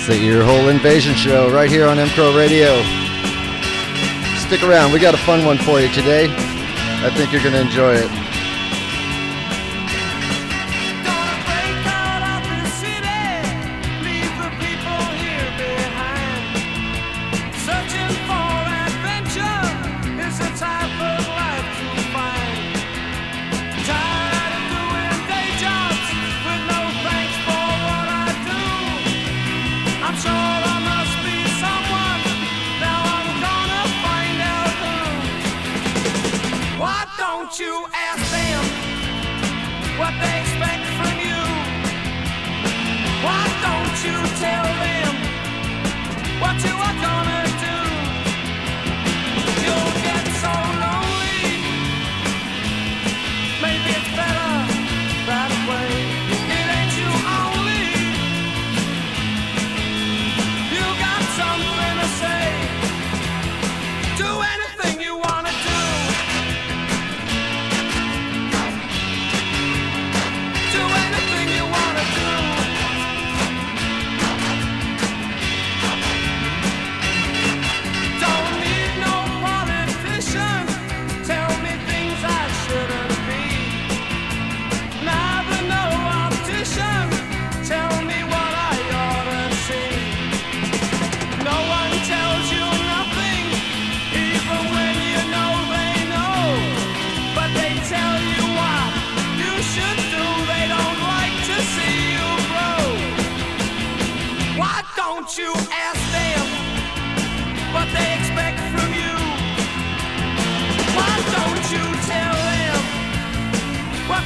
It's the Earhoole Invasion Show right here on M Crow Radio. Stick around, we got a fun one for you today. I think you're going to enjoy it.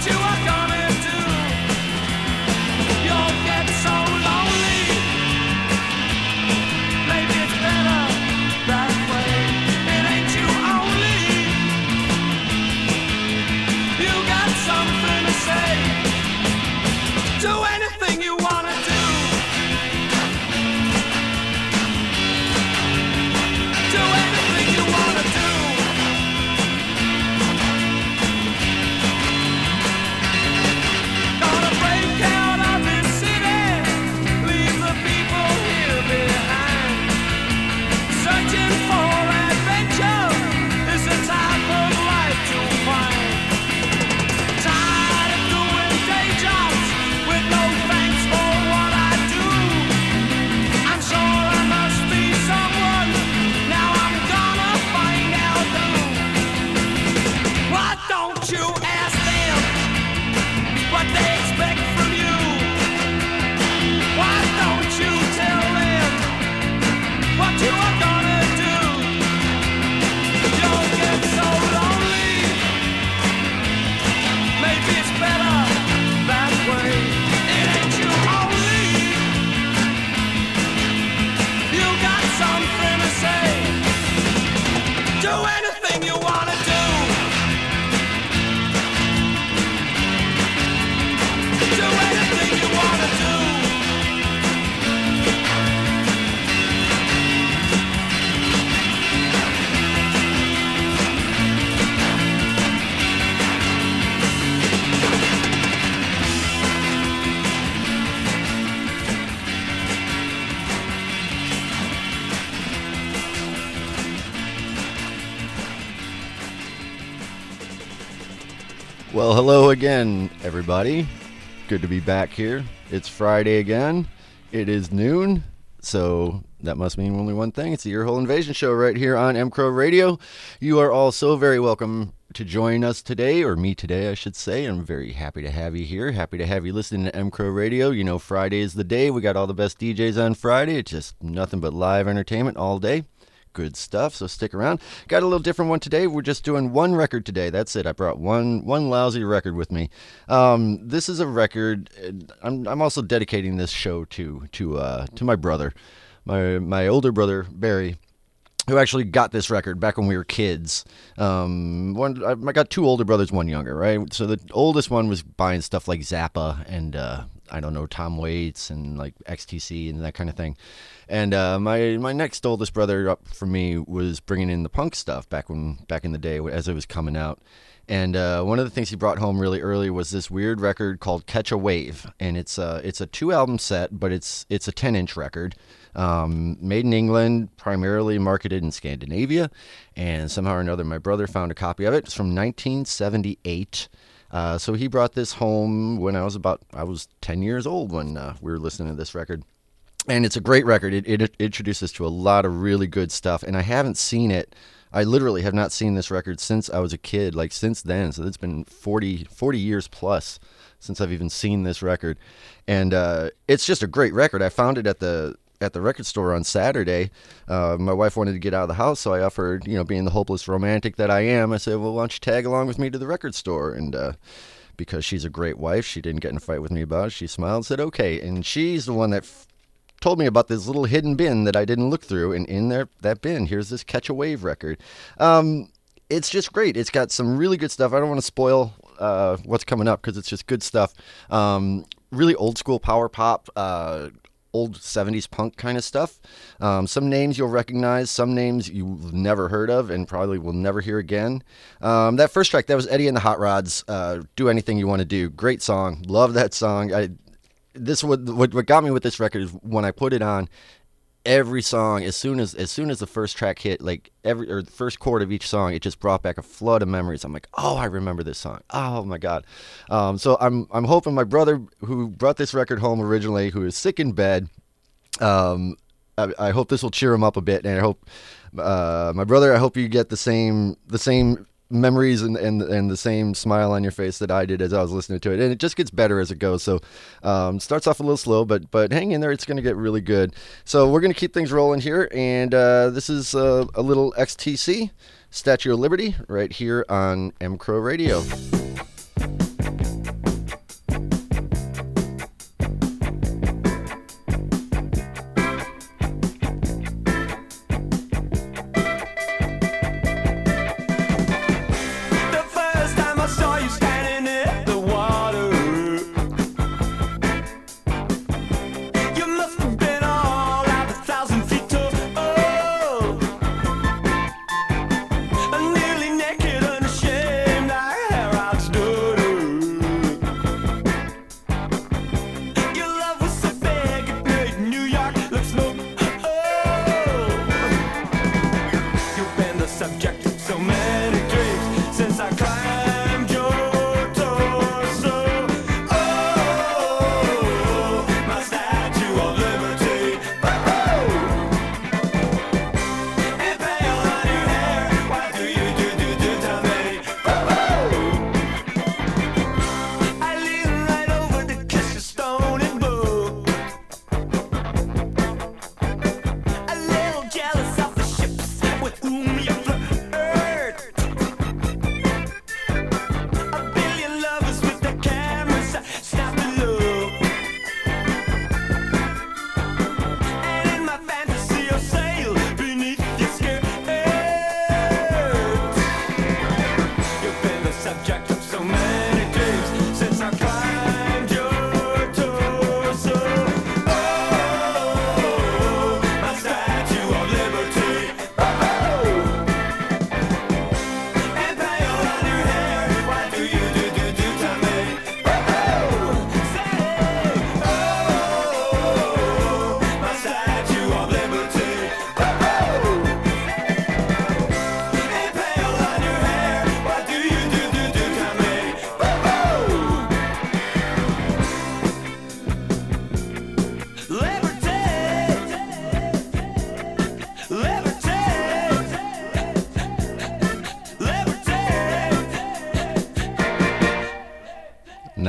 Well, hello again, everybody. Good to be back here. It's Friday again. It is noon, so that must mean only one thing. It's the Earhoole Invasion Show right here on M Crow Radio. You are all so very welcome to join us today, or me today, I should say. I'm very happy to have you here. Happy to have you listening to M Crow Radio. You know, Friday is the day. We got all the best DJs on Friday. It's just nothing but live entertainment all day good stuff. So stick around. Got a little different one today. We're just doing one record today. That's it. I brought one one lousy record with me. Um, this is a record. I'm I'm also dedicating this show to to uh, to my brother, my my older brother Barry. Who actually got this record back when we were kids? Um, one, I got two older brothers, one younger, right? So the oldest one was buying stuff like Zappa and uh, I don't know Tom Waits and like XTC and that kind of thing. And uh, my my next oldest brother up for me was bringing in the punk stuff back when back in the day as it was coming out. And uh, one of the things he brought home really early was this weird record called Catch a Wave, and it's a it's a two album set, but it's it's a 10 inch record, um, made in England, primarily marketed in Scandinavia, and somehow or another my brother found a copy of it. It's from 1978. Uh, so he brought this home when I was about I was 10 years old when uh, we were listening to this record and it's a great record. It, it, introduces to a lot of really good stuff, and I haven't seen it. I literally have not seen this record since I was a kid, like since then. So it's been 40, 40 years plus since I've even seen this record, and uh, it's just a great record. I found it at the at the record store on Saturday. Uh, my wife wanted to get out of the house, so I offered, you know, being the hopeless romantic that I am, I said, "Well, why don't you tag along with me to the record store?" And uh, because she's a great wife, she didn't get in a fight with me about it. She smiled said, "Okay." And she's the one that f- told me about this little hidden bin that I didn't look through, and in there that bin, here's this Catch a Wave record. Um, it's just great. It's got some really good stuff. I don't want to spoil uh, what's coming up because it's just good stuff. Um, really old school power pop. Uh, old 70s punk kind of stuff. Um, some names you'll recognize, some names you've never heard of and probably will never hear again. Um, that first track, that was Eddie and the Hot Rods, uh, Do Anything You Want to Do. Great song. Love that song. I this what, what what got me with this record is when I put it on every song as soon as as soon as the first track hit like every or the first chord of each song it just brought back a flood of memories. I'm like oh i remember this song. Oh my god. Um, so i'm i'm hoping my brother who brought this record home originally who is sick in bed um, I, I hope this will cheer him up a bit and i hope uh, my brother i hope you get the same the same memories and, and and the same smile on your face that I did as I was listening to it, and it just gets better as it goes. So um, starts off a little slow, but but hang in there, it's going to get really good. So we're going to keep things rolling here, and uh, this is uh, a little XTC Statue of Liberty right here on M Crow Radio.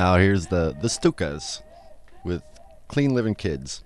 Now here's the the Stukas with Clean Living Kids.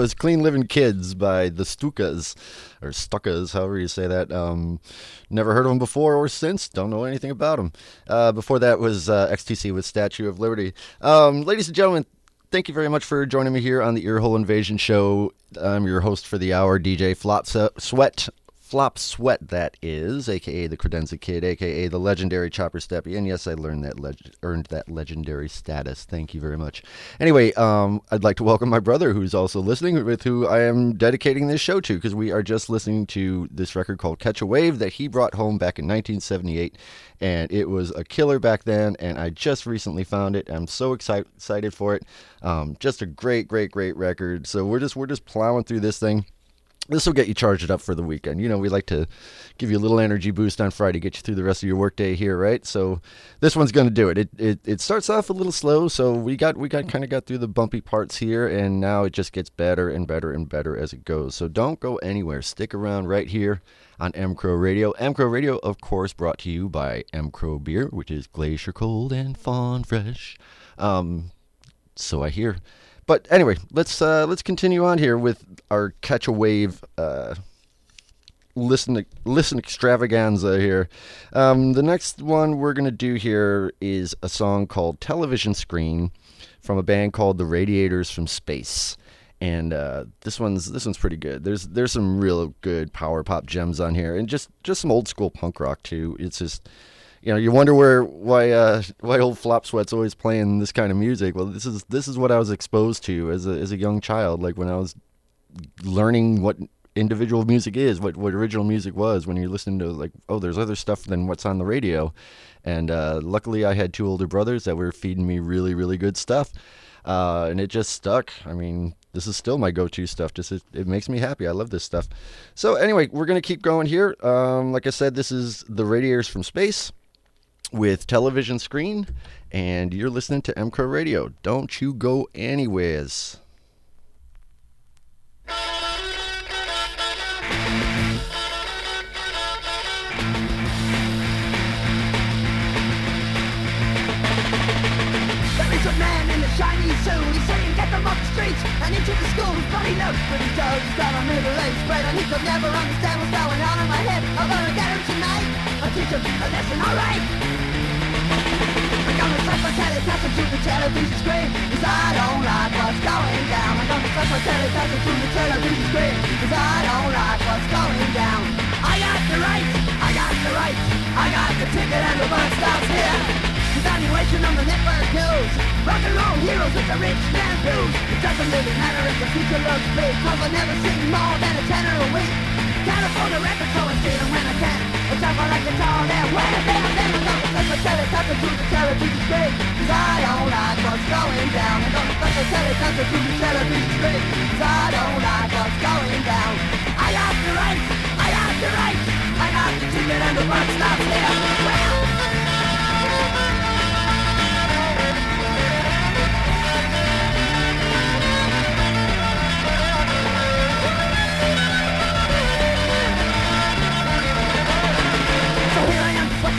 Was Clean Living Kids by the Stukas, or Stukas, however you say that. Um, never heard of them before or since. Don't know anything about them. Uh, before that was uh, XTC with Statue of Liberty. Um, ladies and gentlemen, thank you very much for joining me here on the Earhoole Invasion Show. I'm your host for the hour, DJ Flop Sweat. Flop Sweat, that is, aka the Credenza Kid, aka the legendary Chopper Steppy. And yes, I learned that leg- earned that legendary status. Thank you very much. Anyway, um, I'd like to welcome my brother, who's also listening, with who I am dedicating this show to, because we are just listening to this record called Catch a Wave that he brought home back in 1978, and it was a killer back then. And I just recently found it. I'm so excited excited for it. Um, just a great, great, great record. So we're just we're just plowing through this thing this will get you charged up for the weekend. You know, we like to give you a little energy boost on Friday, get you through the rest of your workday here, right? So this one's going to do it. It, it. it starts off a little slow, so we got we got kind of got through the bumpy parts here, and now it just gets better and better and better as it goes. So don't go anywhere. Stick around right here on M Crow Radio. M Crow Radio, of course, brought to you by M Crow Beer, which is glacier cold and fawn fresh. Um, so I hear. But anyway, let's uh, let's continue on here with our catch a wave uh, listen listen extravaganza here. Um, the next one we're gonna do here is a song called "Television Screen" from a band called the Radiators from Space. And uh, this one's this one's pretty good. There's there's some real good power pop gems on here, and just just some old school punk rock too. It's just you know, you wonder where why uh, why old Flop Sweat's always playing this kind of music. Well, this is this is what I was exposed to as a as a young child, like when I was learning what individual music is, what what original music was. When you're listening to like, oh, there's other stuff than what's on the radio. And uh, luckily, I had two older brothers that were feeding me really really good stuff, uh, and it just stuck. I mean, this is still my go-to stuff. Just it, it, makes me happy. I love this stuff. So anyway, we're gonna keep going here. Um, like I said, this is the Radiators from Space with television screen, and you're listening to MCRO Radio. Don't you go anywheres. a man in shiny suit. Them off the streets and into the schools. But he looks pretty dull. He's got a middle-aged spread and he could never understand what's going on in my head. I'm gonna get him tonight. I'll teach him a lesson, alright. I'm gonna set my telecaster to the television screen Cause I don't like what's going down I'm gonna set my telecaster to the television screen Cause I don't like what's going down I got the rights, I got the rights I got the ticket and the here Evaluation on the network news. Rock and roll heroes with the rich man blues. It doesn't really matter if the future looks bleak Cause I've never seen more than a tenner a week. California records, so I steal them when I can. I talk like a tall and when I am then I'm gonna flip my telecaster to the television screen Cause I don't like what's going down. I'm gonna flip my telecaster to the television screen Cause I don't like what's going down. I got the right, I got the right I got the ticket and the bus stops here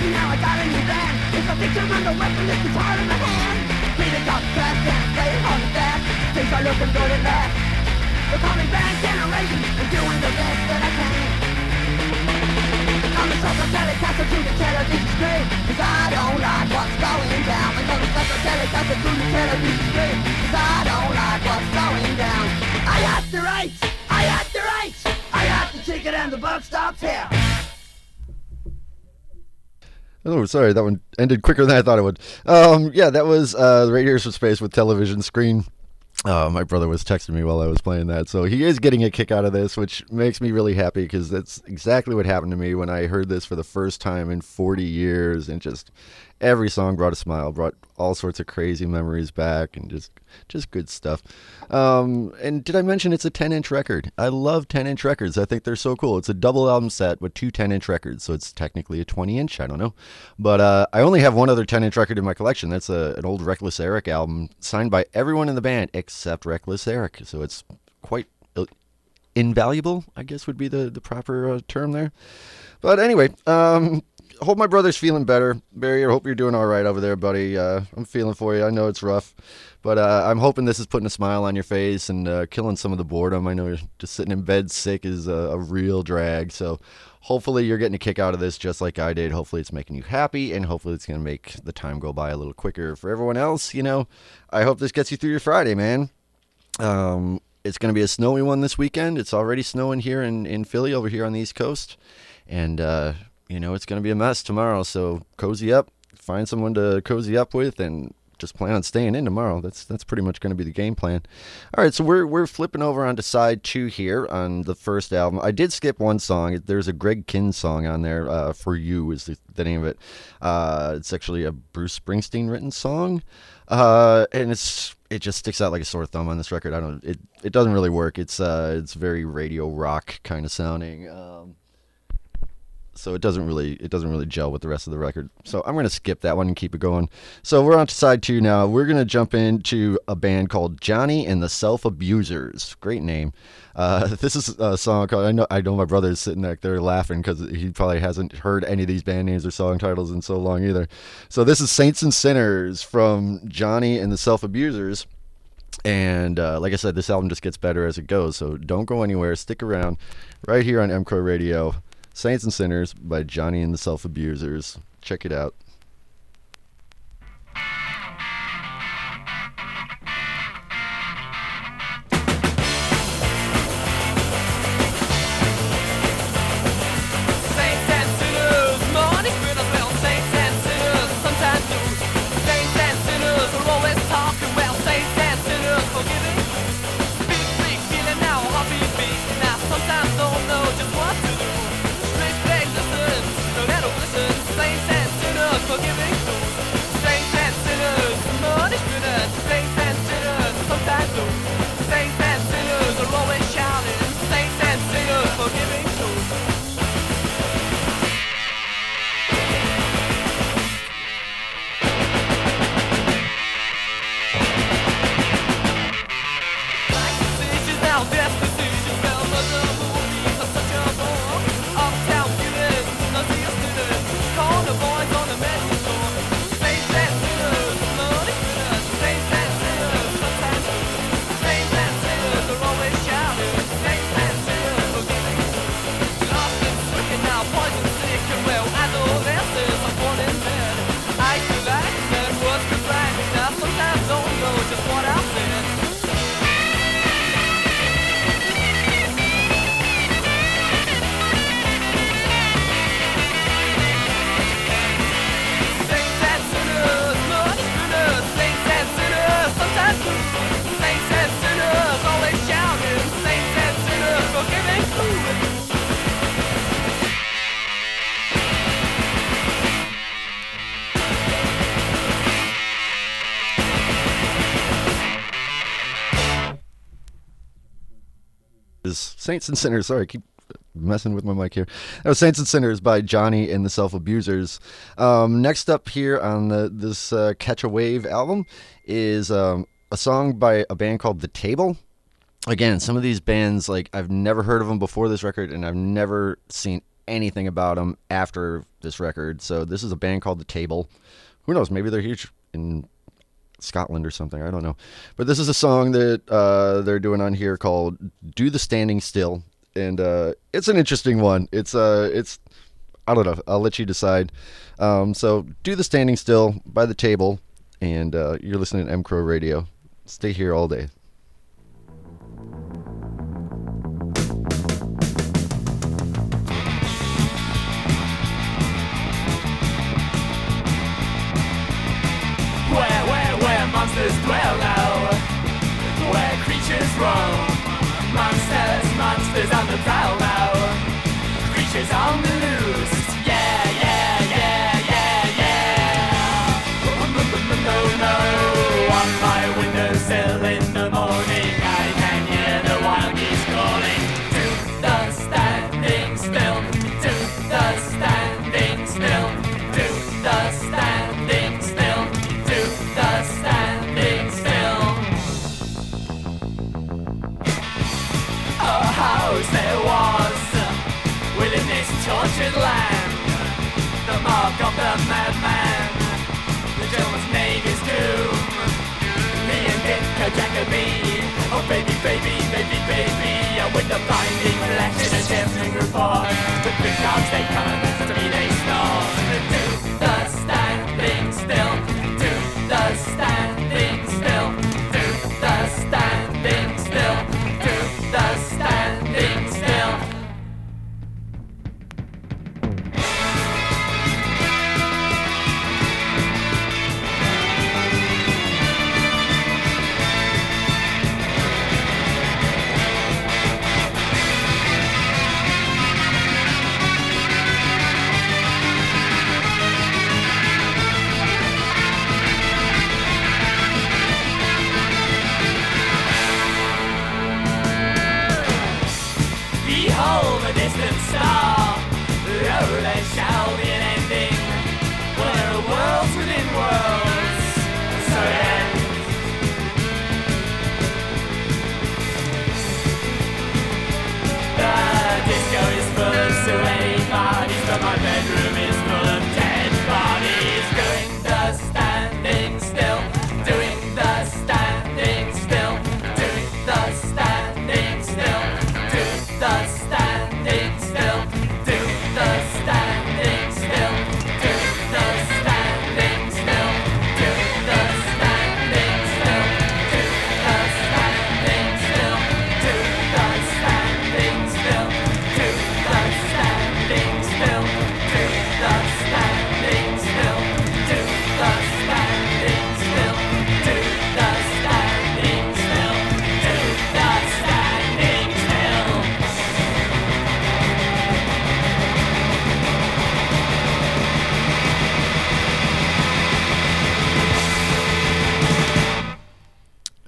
well, now I got a new band It's a victim and the weapon, this guitar in my hand. Feeling got fast, can't stay on the fast Things are looking good at last We're calling back generation and doing the best that I can. I'm the social telecaster to the television screen Cause I don't like what's going down. I'm gonna social telecaster to the television screen Cause I don't like what's going down. I got the rights, I got the rights. I got the ticket and the buck stops here Oh, sorry, that one ended quicker than I thought it would. Um, yeah, that was uh, Radiators from Space with television screen. Uh, my brother was texting me while I was playing that, so he is getting a kick out of this, which makes me really happy because that's exactly what happened to me when I heard this for the first time in 40 years, and just every song brought a smile, brought all sorts of crazy memories back, and just just good stuff. Um, and did I mention it's a 10 inch record? I love 10 inch records. I think they're so cool. It's a double album set with two 10 inch records, so it's technically a 20 inch. I don't know, but uh, I only have one other 10 inch record in my collection. That's a, an old Reckless Eric album signed by everyone in the band except Reckless Eric. So it's quite uh, invaluable, I guess would be the the proper uh, term there. But anyway, um, hope my brother's feeling better. Barry, I hope you're doing all right over there, buddy. Uh, I'm feeling for you. I know it's rough, but uh, I'm hoping this is putting a smile on your face and uh, killing some of the boredom. I know just sitting in bed sick is a, a real drag. So hopefully you're getting a kick out of this just like I did. Hopefully it's making you happy and hopefully it's going to make the time go by a little quicker for everyone else. You know, I hope this gets you through your Friday, man. Um, it's going to be a snowy one this weekend. It's already snowing here in, in Philly over here on the East Coast. And, uh, you know, it's going to be a mess tomorrow. So cozy up, find someone to cozy up with, and just plan on staying in tomorrow. That's that's pretty much going to be the game plan. All right, so we're we're flipping over onto side two here on the first album. I did skip one song. There's a Greg Kihn song on there. Uh, For you is the, the name of it. Uh, it's actually a Bruce Springsteen written song, uh, and it's it just sticks out like a sore thumb on this record. I don't. It it doesn't really work. It's uh it's very radio rock kind of sounding. Um, so it doesn't really it doesn't really gel with the rest of the record. So I'm gonna skip that one and keep it going. So we're on to side two now. We're gonna jump into a band called Johnny and the Self Abusers. Great name. Uh, this is a song called. I know I know my brother's sitting back there laughing because he probably hasn't heard any of these band names or song titles in so long either. So this is Saints and Sinners from Johnny and the Self Abusers. And uh, like I said, this album just gets better as it goes. So don't go anywhere. Stick around right here on M Crow Radio. Saints and Sinners by Johnny and the Self Abusers. Check it out. Saints and Sinners. Sorry, I keep messing with my mic here. That was Saints and Sinners by Johnny and the Self Abusers. Um, next up here on the, this uh, Catch a Wave album is um, a song by a band called The Table. Again, some of these bands, like, I've never heard of them before this record, and I've never seen anything about them after this record. So, this is a band called The Table. Who knows? Maybe they're huge in Scotland or something. I don't know. But this is a song that uh, they're doing on here called "Do the Standing Still," and uh, it's an interesting one. It's uh, it's I don't know. I'll let you decide. Um, so, "Do the Standing Still" by the table, and uh, you're listening to M Crow Radio. Stay here all day. Monsters, on the prowl now, creatures on the to be. Oh baby, baby, baby, baby, and with the blinding flash and a dancing report. The big arms they come.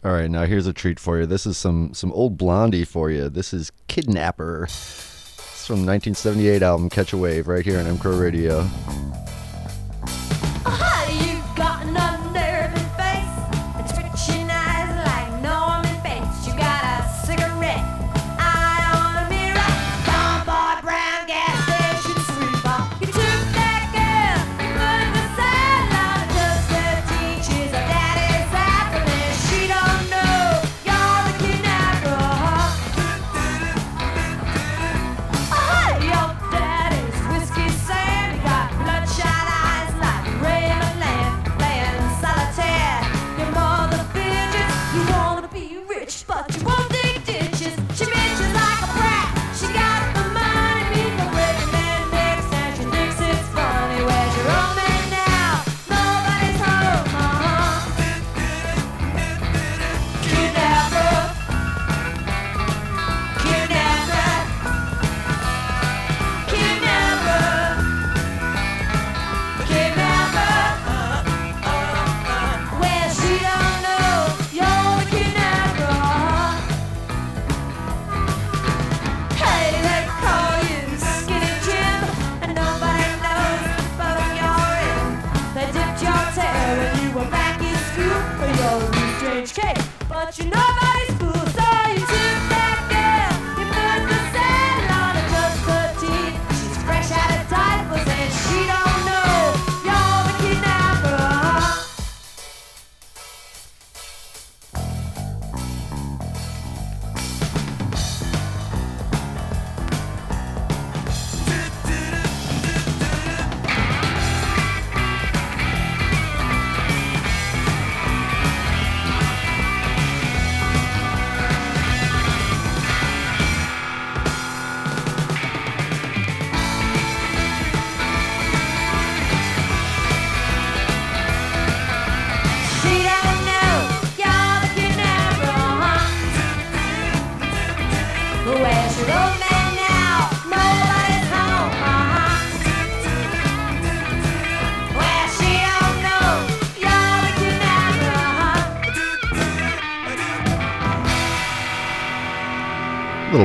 All right, now here's a treat for you. This is some some old Blondie for you. This is Kidnapper. It's from 1978 album Catch a Wave right here on MCRO Radio.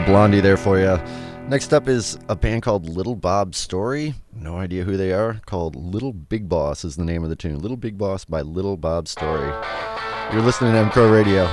Blondie there for you. Next up is a band called Little Bob Story. No idea who they are. Called Little Big Boss is the name of the tune. Little Big Boss by Little Bob Story. You're listening to MCRO Radio.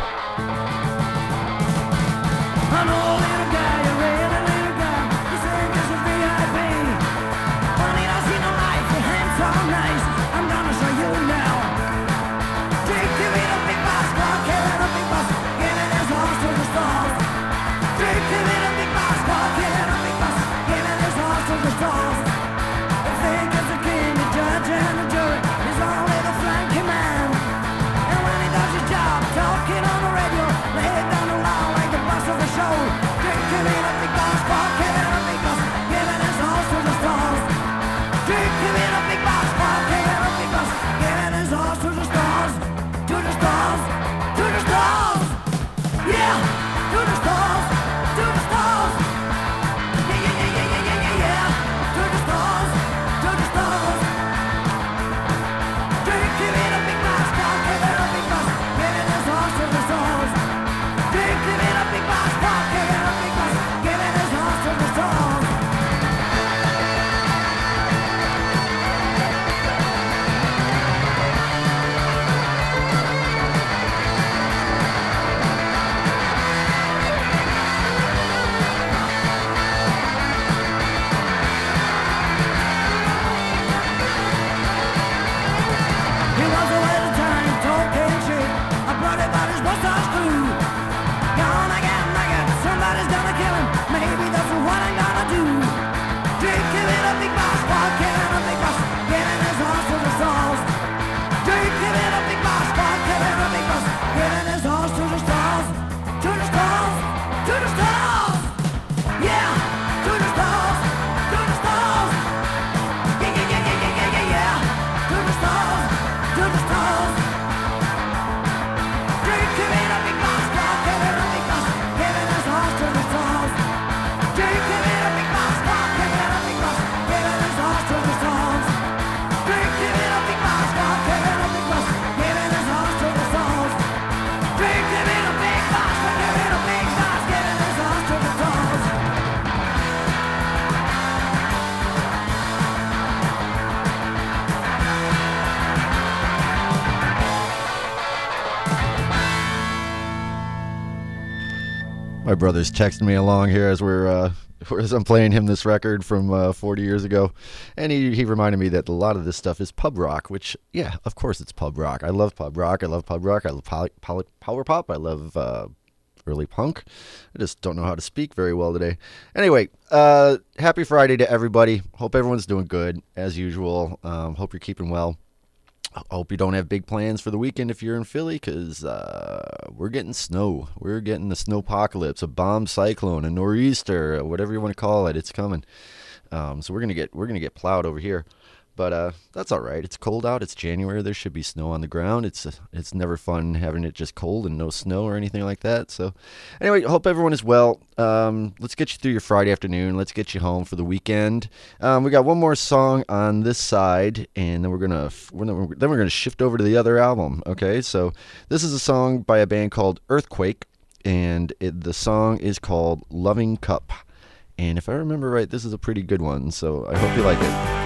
Brother's texting me along here as we're uh, as I'm playing him this record from uh, 40 years ago, and he he reminded me that a lot of this stuff is pub rock. Which, yeah, of course it's pub rock. I love pub rock. I love pub rock. I love poly, poly, power pop. I love uh, early punk. I just don't know how to speak very well today. Anyway, uh, happy Friday to everybody. Hope everyone's doing good as usual. Um, hope you're keeping well. Hope you don't have big plans for the weekend if you're in Philly, because uh, we're getting snow. We're getting the snowpocalypse, a bomb cyclone, a nor'easter, whatever you want to call it. It's coming. Um, so we're gonna get we're gonna get plowed over here, but uh, that's all right. It's cold out. It's January. There should be snow on the ground. It's uh, it's never fun having it just cold and no snow or anything like that. So anyway, hope everyone is well. Um, let's get you through your Friday afternoon. Let's get you home for the weekend. Um, we got one more song on this side, and then we're gonna we're then we're gonna shift over to the other album. Okay, so this is a song by a band called Earthquake, and it, the song is called "Loving Cup." And if I remember right, this is a pretty good one. So I hope you like it.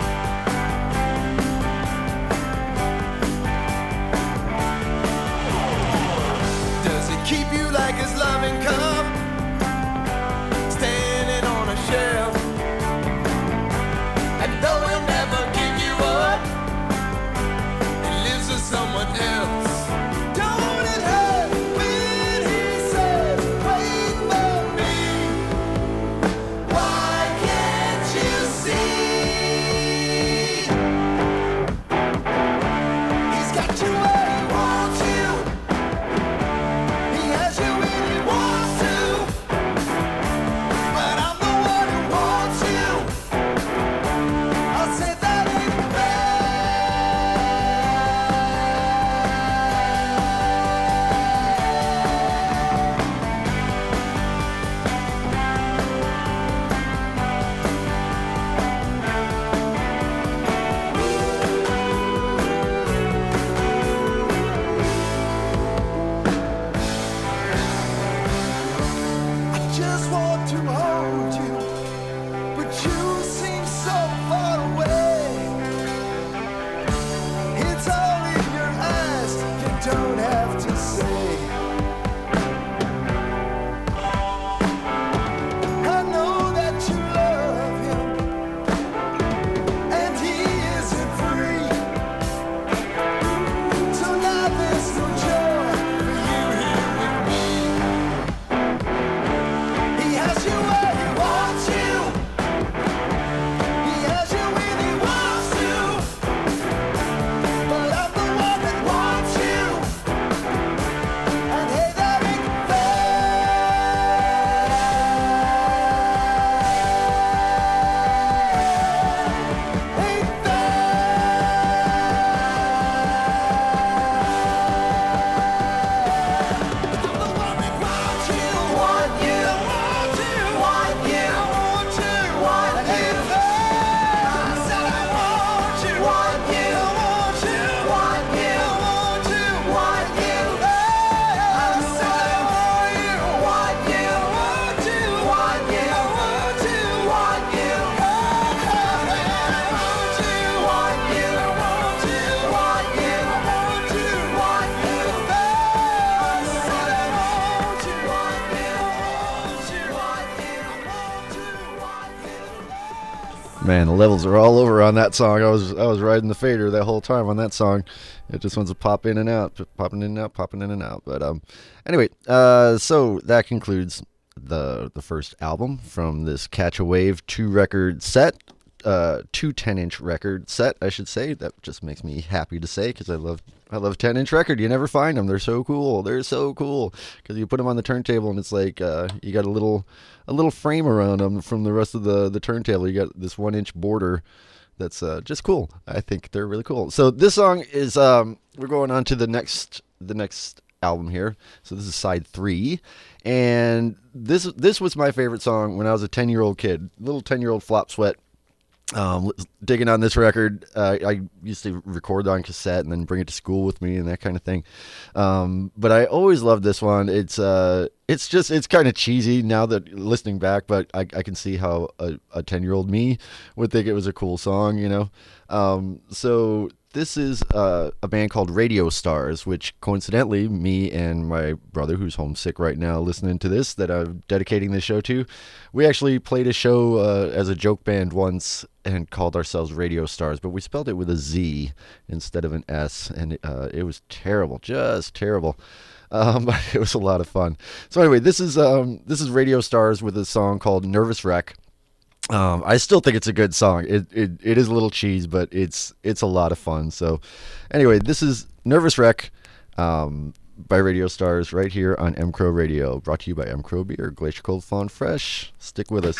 Man, the levels are all over on that song. I was I was riding the fader that whole time on that song. It just wants to pop in and out, popping in and out, popping in and out. But um, anyway, uh, so that concludes the the first album from this Catch a Wave two record set, uh, two 10 inch record set, I should say. That just makes me happy to say because I love I love 10 inch record. You never find them. They're so cool. They're so cool because you put them on the turntable and it's like uh, you got a little a little frame around them from the rest of the the turntable. You got this one inch border that's uh, just cool. I think they're really cool. So this song is um, we're going on to the next the next album here. So this is side three, and this this was my favorite song when I was a ten year old kid, little ten year old flop sweat. Um, digging on this record, uh, I used to record on cassette and then bring it to school with me and that kind of thing. Um, but I always loved this one. It's uh, it's just it's kind of cheesy now that listening back, but I, I can see how a ten year old me would think it was a cool song, you know. Um, so this is uh, a band called Radio Stars, which coincidentally, me and my brother, who's homesick right now, listening to this, that I'm dedicating this show to, we actually played a show uh, as a joke band once and called ourselves Radio Stars, but we spelled it with a Z instead of an S, and uh, it was terrible, just terrible. Um, but it was a lot of fun. So anyway, this is um, this is Radio Stars with a song called Nervous Wreck. Um, I still think it's a good song. It, it it is a little cheese, but it's it's a lot of fun. So, anyway, this is Nervous Wreck um, by Radio Stars right here on M Crow Radio, brought to you by M Crow Beer, Glacier Cold Fawn Fresh. Stick with us.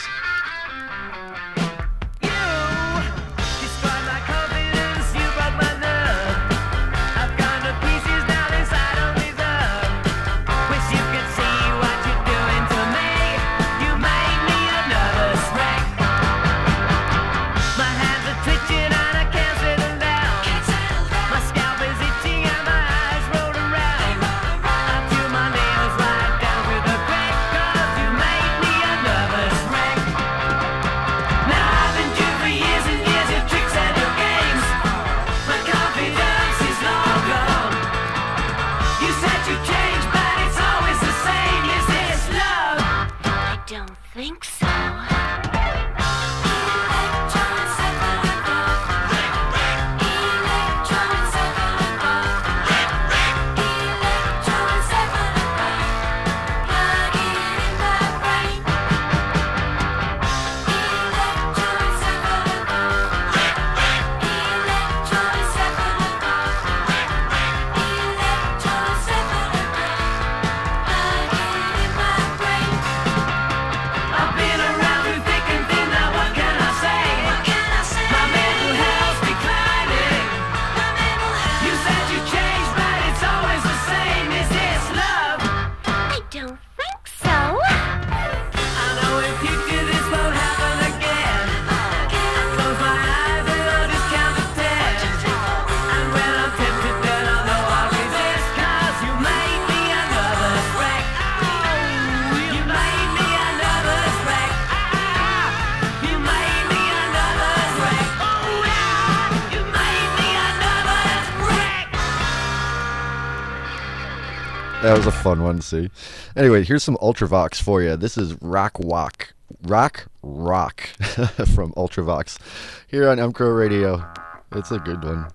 That was a fun one to see. Anyway, here's some Ultravox for you. This is Rock Walk. Rock Rock from Ultravox here on M Crow Radio. It's a good one.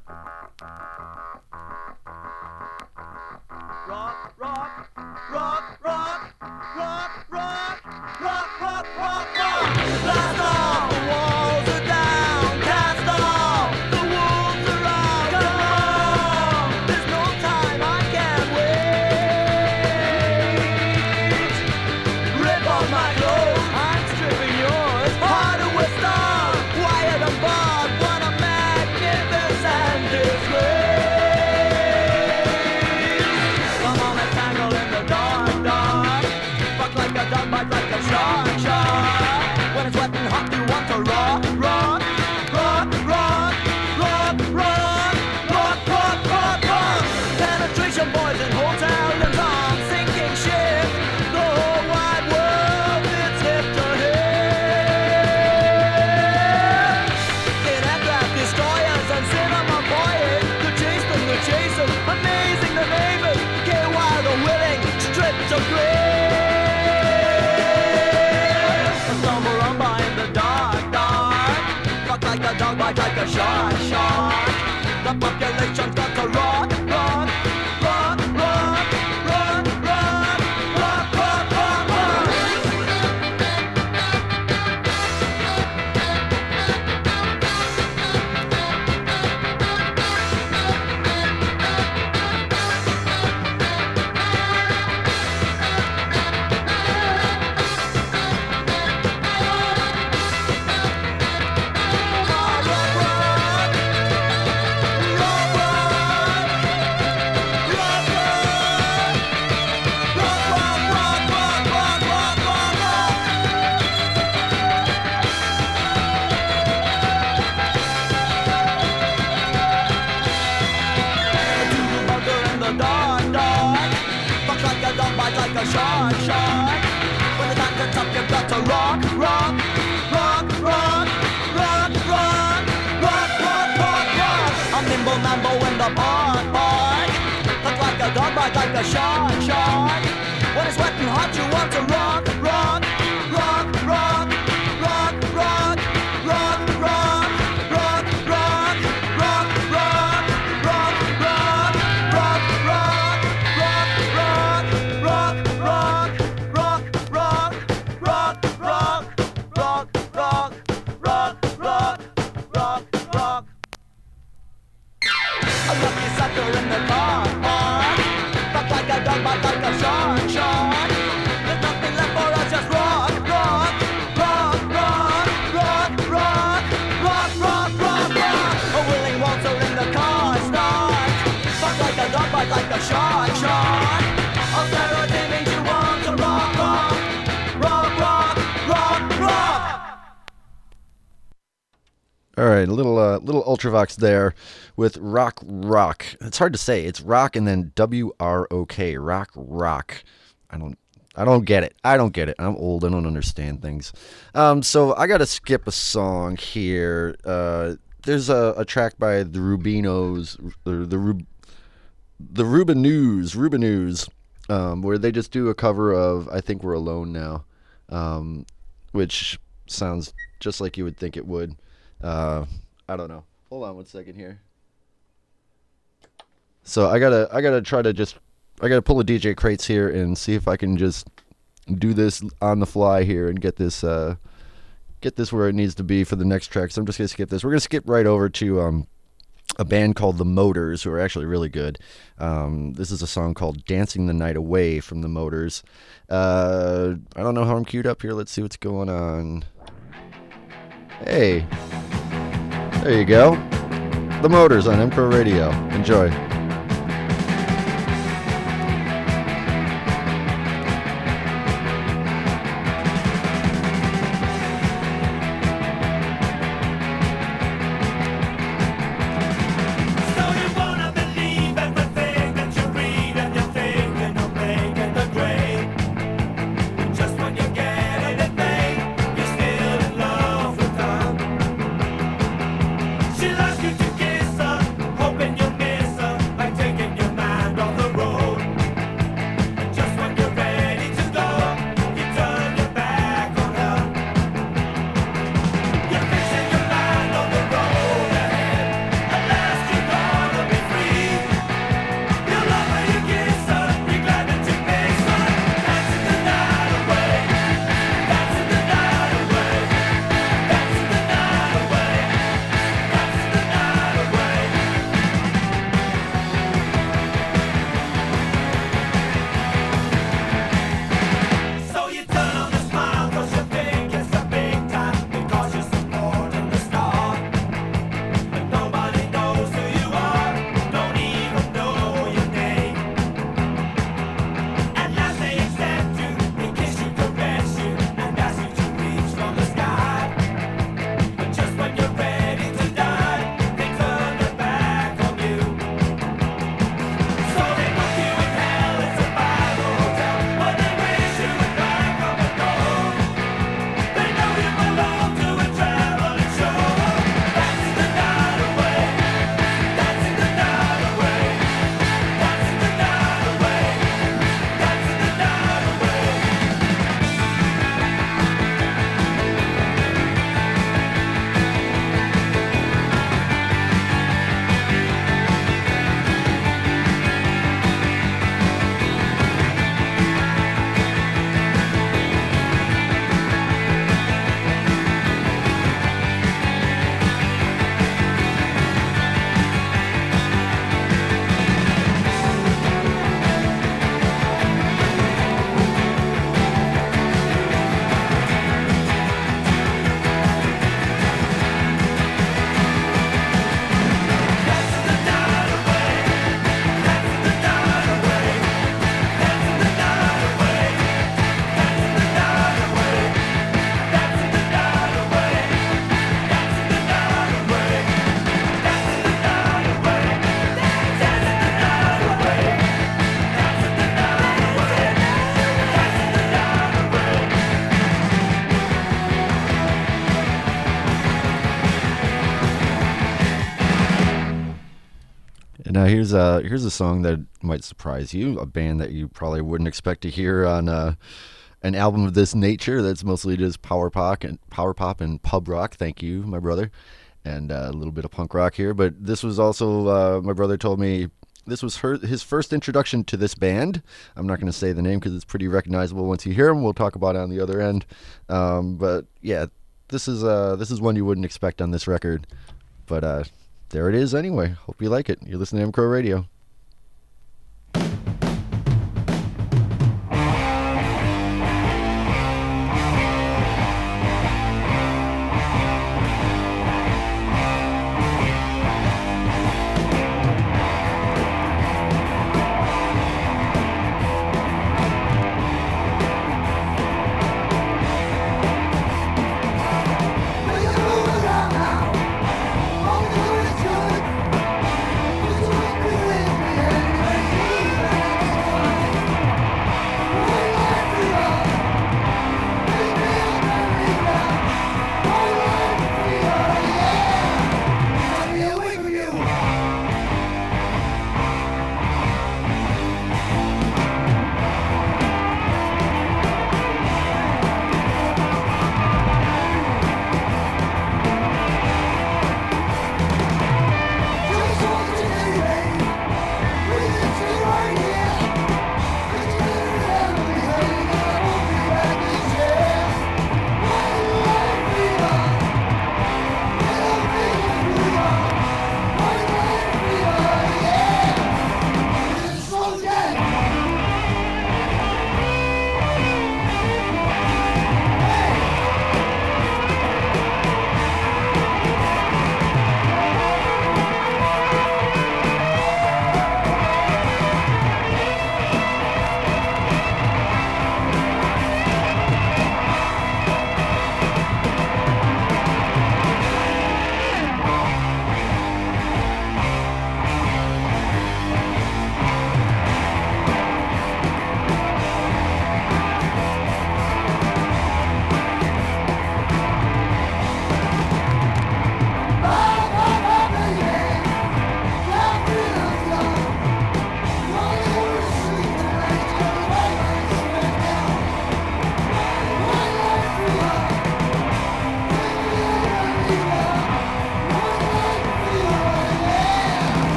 Ultravox there with Rock Rock. It's hard to say. It's rock and then W R O K. Rock Rock. I don't I don't get it. I don't get it. I'm old. I don't understand things. Um, so I got to skip a song here. Uh, there's a, a track by the Rubinos, the the, Rub, the Rubinoos, Rubinoos, um, where they just do a cover of "I Think We're Alone Now," um, which sounds just like you would think it would. Uh, I don't know. Hold on one second here. So I gotta I gotta try to just I gotta pull the DJ crates here and see if I can just do this on the fly here and get this uh get this where it needs to be for the next track. So I'm just gonna skip this. We're gonna skip right over to um a band called The Motors, who are actually really good. Um, this is a song called Dancing the Night Away from The Motors. Uh, I don't know how I'm queued up here. Let's see what's going on. Hey, there you go. The Motors on M Crow Radio. Enjoy. Now here's a here's a song that might surprise you, a band that you probably wouldn't expect to hear on uh, an album of this nature. That's mostly just power pop and power pop and pub rock. Thank you, my brother, and uh, a little bit of punk rock here. But this was also uh, my brother told me this was her, his first introduction to this band. I'm not going to say the name because it's pretty recognizable once you hear them. We'll talk about it on the other end. Um, but yeah, this is uh, this is one you wouldn't expect on this record. But uh, there it is anyway. Hope you like it. You're listening to M Crow Radio.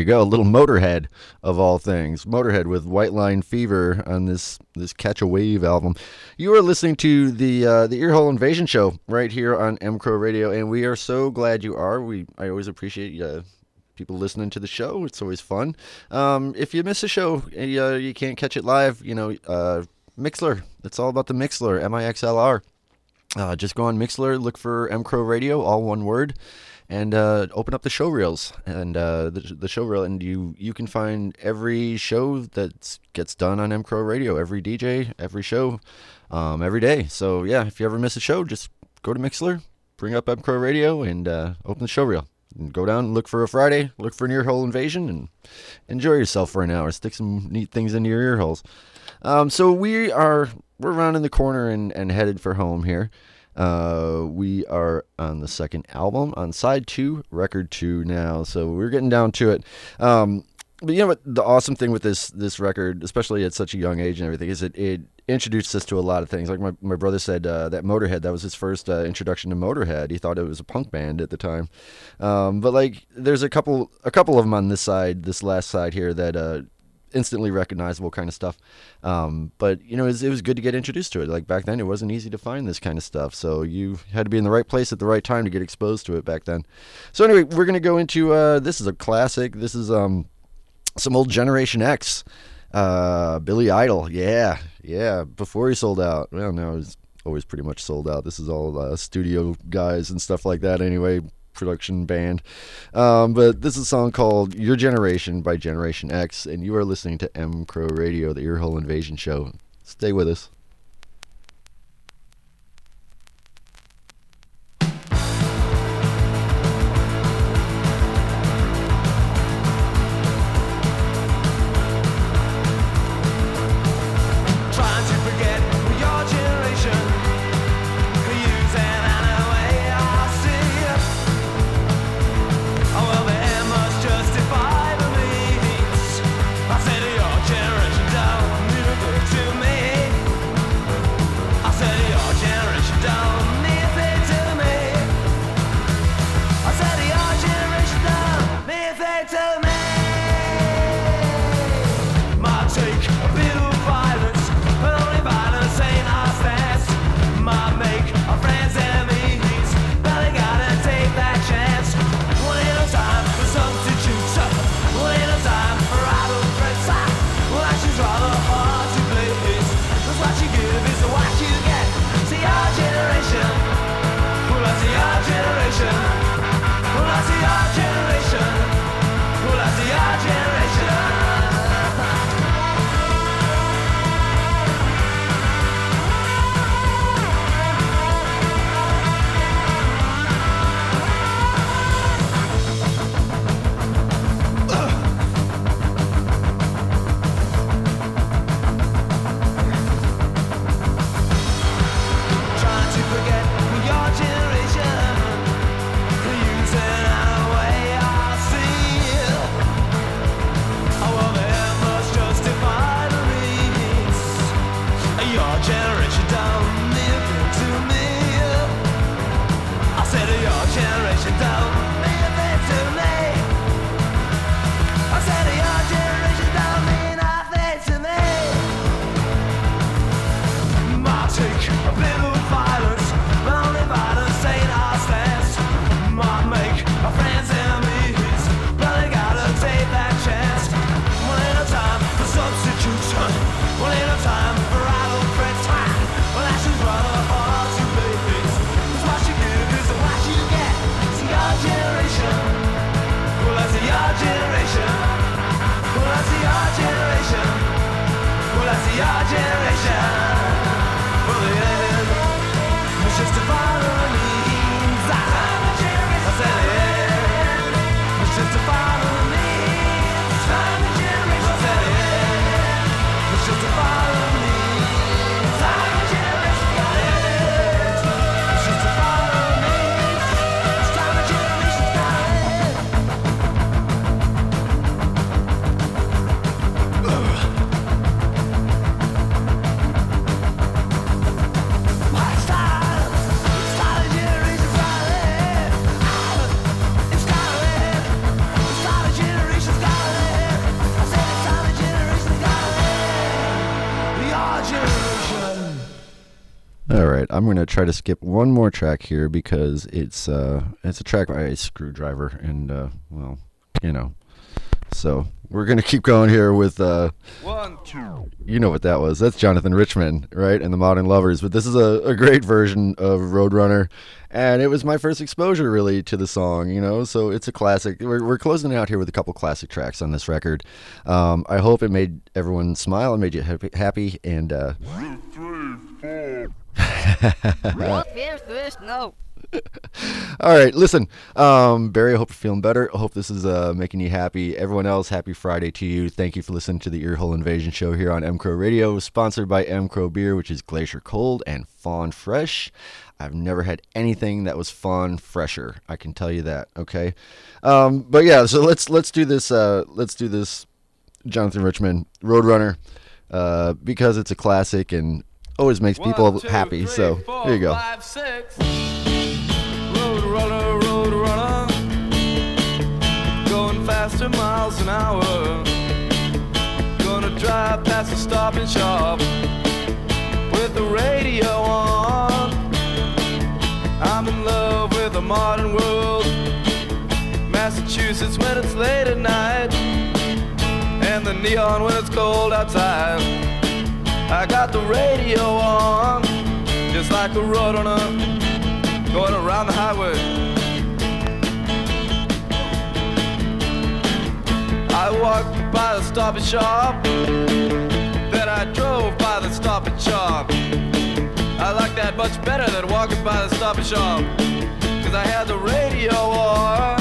You go, a little Motorhead of all things. Motorhead with White Line Fever on this this Catch a Wave album. You are listening to the uh, the Earhoole Invasion show right here on M Crow Radio, and we are so glad you are. We I always appreciate uh, people listening to the show. It's always fun. Um, if you miss a show, uh, you can't catch it live. You know, uh, Mixlr. It's all about the Mixlr. M I X L R. Uh, just go on Mixlr, look for M Crow Radio, all one word, and uh, open up the show reels and uh, the, the show reel, and you you can find every show that gets done on M Crow Radio, every DJ, every show, um, every day. So yeah, if you ever miss a show, just go to Mixlr, bring up M Crow Radio, and uh, open the show reel. And go down and look for a Friday, look for an earhoole invasion, and enjoy yourself for an hour. Stick some neat things into your ear holes. Um, so we are we're rounding the corner and, and headed for home here. Uh, we are on the second album on side two, record two now. So we're getting down to it. Um, but you know what? The awesome thing with this this record, especially at such a young age and everything, is it it introduced us to a lot of things. Like my, my brother said, uh, that Motorhead that was his first uh, introduction to Motorhead. He thought it was a punk band at the time. Um, but like, there's a couple a couple of them on this side, this last side here that uh, instantly recognizable kind of stuff. Um, but you know, it was, it was good to get introduced to it. Like back then, it wasn't easy to find this kind of stuff, so you had to be in the right place at the right time to get exposed to it back then. So anyway, we're gonna go into uh, this is a classic. This is um, some old Generation X. Uh, Billy Idol, yeah, yeah. Before he sold out, well, no, he's always pretty much sold out. This is all uh, studio guys and stuff like that. Anyway, production band. Um, but this is a song called Your Generation by Generation X, and you are listening to M Crow Radio, the Earhoole Invasion Show. Stay with us. Try to skip one more track here because it's uh it's a track by a Skrewdriver and uh well you know. So we're gonna keep going here with uh One, two. you know what that was. That's Jonathan Richman right and the Modern Lovers but this is a, a great version of Roadrunner and it was my first exposure really to the song you know? So it's a classic. We're, we're closing it out here with a couple classic tracks on this record. Um, I hope it made everyone smile and made you happy, happy and uh, no. All right, listen, um, Barry. I hope you're feeling better. I hope this is uh, making you happy. Everyone else, happy Friday to you. Thank you for listening to the Earhoole Invasion Show here on M Crow Radio, sponsored by M Crow Beer, which is Glacier Cold and Fawn Fresh. I've never had anything that was Fawn fresher. I can tell you that. Okay, um, but yeah, so let's let's do this. Uh, let's do this. Jonathan Richman, Roadrunner, uh, because it's a classic and always makes people two, happy. three, so four, here you go. Five, six. Road runner, road runner. Going faster miles an hour. Gonna drive past the stop and shop with the radio on. I'm in love with the modern world. Massachusetts when it's late at night. And the neon when it's cold outside. I got the radio on, just like a road runner going around the highway. I walked by the stop and shop, then I drove by the stop and stop. I like that much better than walking by the stop and shop. Cause I had the radio on.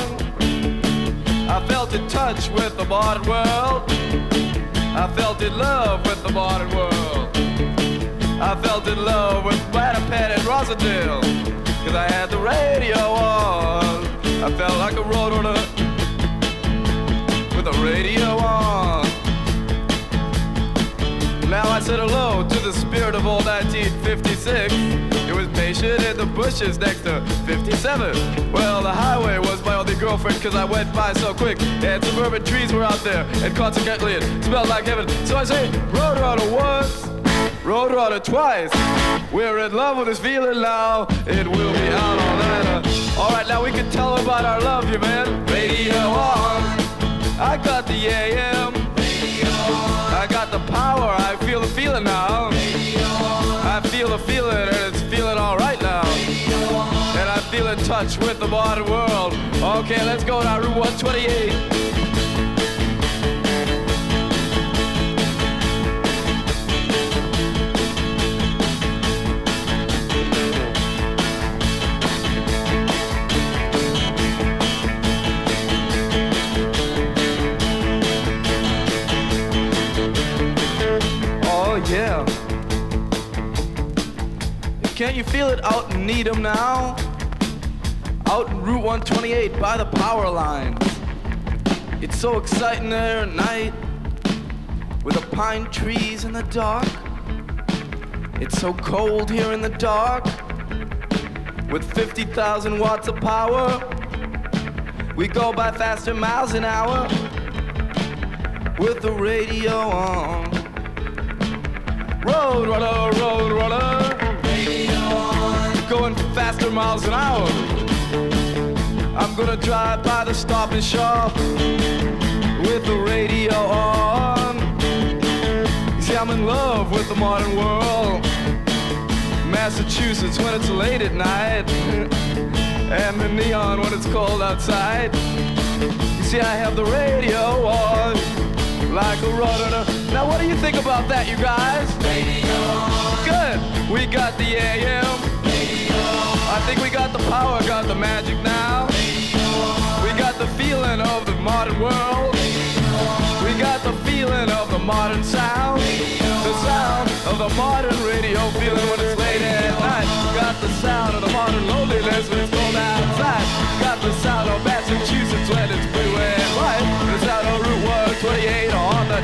I felt in touch with the modern world. I felt in love with the modern world. I felt in love with Winnipeg and Rosendale. Cause I had the radio on. I felt like a road runner with the radio on. Now I said hello to the spirit of old 1956. It was patient in the bushes next to 57. Well, the highway was my only girlfriend cause I went by so quick. And suburban trees were out there, and consequently it smelled like heaven. So I say, Roadrunner once, Roadrunner twice. We're in love with this feeling now. It will be out all night. Alright, now we can tell about our love, you man. Radio on. I got the AM. Radio on. I got the power, I feel the feeling now. Radio on. I feel the feeling, and it's feeling alright now. Radio on. And I feel in touch with the modern world. Okay, let's go down Route 128. Can't you feel it out in Needham now? Out in Route 128 by the power lines. It's so exciting there at night with the pine trees in the dark. It's so cold here in the dark with 50,000 watts of power. We go by faster miles an hour with the radio on. Road runner, road runner. Going faster miles an hour. I'm gonna drive by the stop and shop with the radio on. You see, I'm in love with the modern world. Massachusetts when it's late at night, and the neon when it's cold outside. You see, I have the radio on like a runner. Now, what do you think about that, you guys? Radio. Good. We got the AM. I think we got the power, got the magic now. We got the feeling of the modern world. We got the feeling of the modern sound. The sound of the modern radio feeling when it's late at night. Got the sound of the modern loneliness when it's cold outside. Got the sound of Massachusetts when it's blue and white. The sound of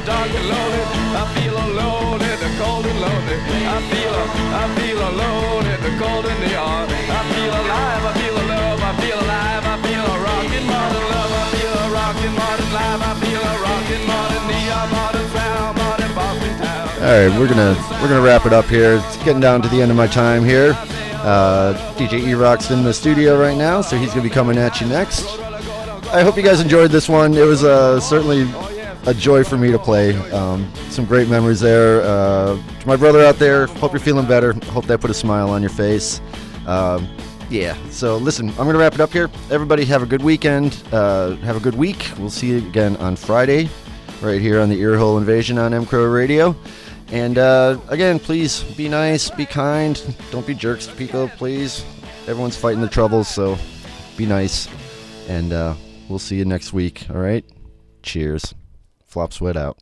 dark and lonely. I feel alone in the cold and lonely. I feel, I feel alone in the cold and neon. I feel alive, I feel a I feel alive, I feel a rockin' modern love, I feel a rockin' modern life, I feel a rockin' modern neon, modern sound. All right, we're gonna we're gonna wrap it up here. It's getting down to the end of my time here. Uh, DJ E Rock's in the studio right now, so he's gonna be coming at you next. I hope you guys enjoyed this one. It was uh, certainly a joy for me to play. Um, some great memories there. Uh, to my brother out there, hope you're feeling better. Hope that put a smile on your face. Um, yeah. So listen, I'm gonna wrap it up here. Everybody have a good weekend. Uh, have a good week. We'll see you again on Friday, right here on the Earhoole Invasion on M Crow Radio. And uh, again, please be nice, be kind, don't be jerks to people, please. Everyone's fighting their troubles, so be nice. And uh, we'll see you next week. All right. Cheers. Flop sweat out.